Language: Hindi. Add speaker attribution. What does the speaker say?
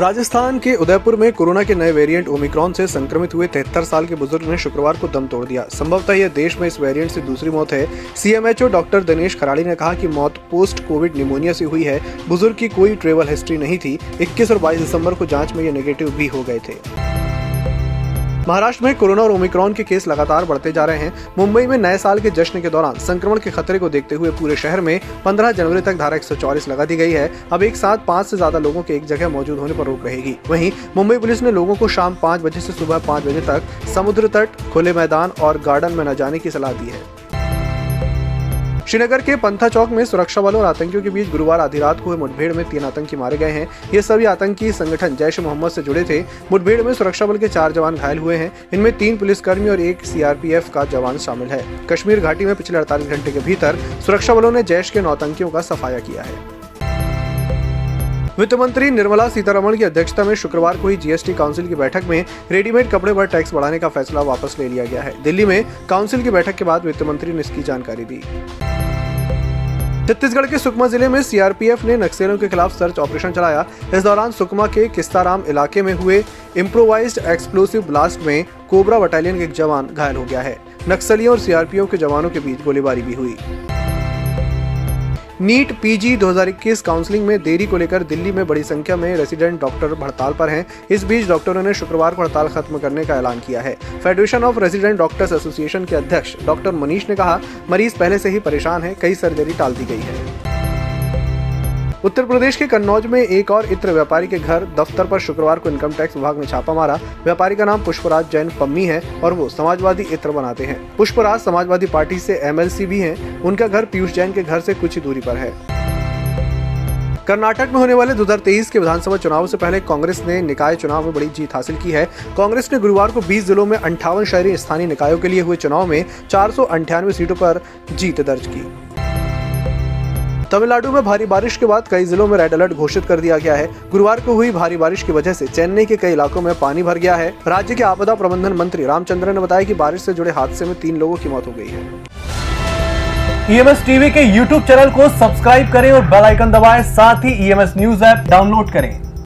Speaker 1: राजस्थान के उदयपुर में कोरोना के नए वेरिएंट ओमिक्रॉन से संक्रमित हुए तिहत्तर साल के बुज़ुर्ग ने शुक्रवार को दम तोड़ दिया। संभवतः यह देश में इस वेरिएंट से दूसरी मौत है। सीएमएचओ डॉक्टर दिनेश खराड़ी ने कहा कि मौत पोस्ट कोविड निमोनिया से हुई है। बुज़ुर्ग की कोई ट्रेवल हिस्ट्री नहीं थी। 21 और बाईस दिसंबर को जाँच में ये नेगेटिव भी हो गए थे। महाराष्ट्र में कोरोना और ओमिक्रॉन के केस लगातार बढ़ते जा रहे हैं। मुंबई में नए साल के जश्न के दौरान संक्रमण के खतरे को देखते हुए पूरे शहर में 15 जनवरी तक धारा एक लगा दी गई है। अब एक साथ पाँच से ज़्यादा लोगों के एक जगह मौजूद होने पर रोक रहेगी। वहीं मुंबई पुलिस ने लोगों को शाम पाँच बजे ऐसी सुबह पाँच बजे तक समुद्र तट, खुले मैदान और गार्डन में न जाने की सलाह दी है। श्रीनगर के पंथा चौक में सुरक्षा बलों और आतंकियों के बीच गुरुवार आधी रात को हुए मुठभेड़ में तीन आतंकी मारे गए हैं। ये सभी आतंकी संगठन जैश मोहम्मद से जुड़े थे। मुठभेड़ में सुरक्षा बल के चार जवान घायल हुए हैं। इनमें तीन पुलिसकर्मी और एक सीआरपीएफ का जवान शामिल है। कश्मीर घाटी में पिछले अड़तालीस घंटे के भीतर सुरक्षा बलों ने जैश के नौ आतंकियों का सफाया किया है। वित्त मंत्री निर्मला सीतारमण की अध्यक्षता में शुक्रवार को हुई जीएसटी काउंसिल की बैठक में रेडीमेड कपड़े पर टैक्स बढ़ाने का फैसला वापस ले लिया गया है। दिल्ली में काउंसिल की बैठक के बाद वित्त मंत्री ने इसकी जानकारी दी। छत्तीसगढ़ के सुकमा ज़िले में सीआरपीएफ ने नक्सलियों के खिलाफ सर्च ऑपरेशन चलाया। इस दौरान सुकमा के किस्ताराम इलाके में हुए इम्प्रोवाइज्ड एक्सप्लोसिव ब्लास्ट में कोबरा बटालियन के एक जवान घायल हो गया है। नक्सलियों और सीआरपीएफ के जवानों के बीच गोलीबारी भी हुई। नीट पीजी 2021 काउंसलिंग में देरी को लेकर दिल्ली में बड़ी संख्या में रेसिडेंट डॉक्टर हड़ताल पर हैं। इस बीच डॉक्टरों ने शुक्रवार को हड़ताल खत्म करने का ऐलान किया है। Federation of resident doctors association के अध्यक्ष डॉक्टर मनीष ने कहा, मरीज़ पहले से ही परेशान है, कई सर्जरी टाल दी गई है। उत्तर प्रदेश के कन्नौज में एक और इत्र व्यापारी के घर दफ्तर पर शुक्रवार को इनकम टैक्स विभाग ने छापा मारा। व्यापारी का नाम पुष्पराज जैन पम्मी है और वो समाजवादी इत्र बनाते हैं। पुष्पराज समाजवादी पार्टी से एमएलसी भी हैं। उनका घर पीयूष जैन के घर से कुछ ही दूरी पर है। कर्नाटक में होने वाले 2023 के विधानसभा चुनाव से पहले कांग्रेस ने निकाय चुनाव में बड़ी जीत हासिल की है। कांग्रेस ने गुरुवार को 20 जिलों में अंठावन शहरी स्थानीय निकायों के लिए हुए चुनाव में चार सीटों पर जीत दर्ज की। तमिलनाडु में भारी बारिश के बाद कई जिलों में रेड अलर्ट घोषित कर दिया गया है। गुरुवार को हुई भारी बारिश की वजह से चेन्नई के कई इलाकों में पानी भर गया है। राज्य के आपदा प्रबंधन मंत्री रामचंद्र ने बताया कि बारिश से जुड़े हादसे में तीन लोगों की मौत हो गई है।
Speaker 2: ईएमएस e टीवी के यूट्यूब चैनल को सब्सक्राइब करें और बेलाइकन दबाए। साथ ही ईएमएस न्यूज़ ऐप डाउनलोड करें।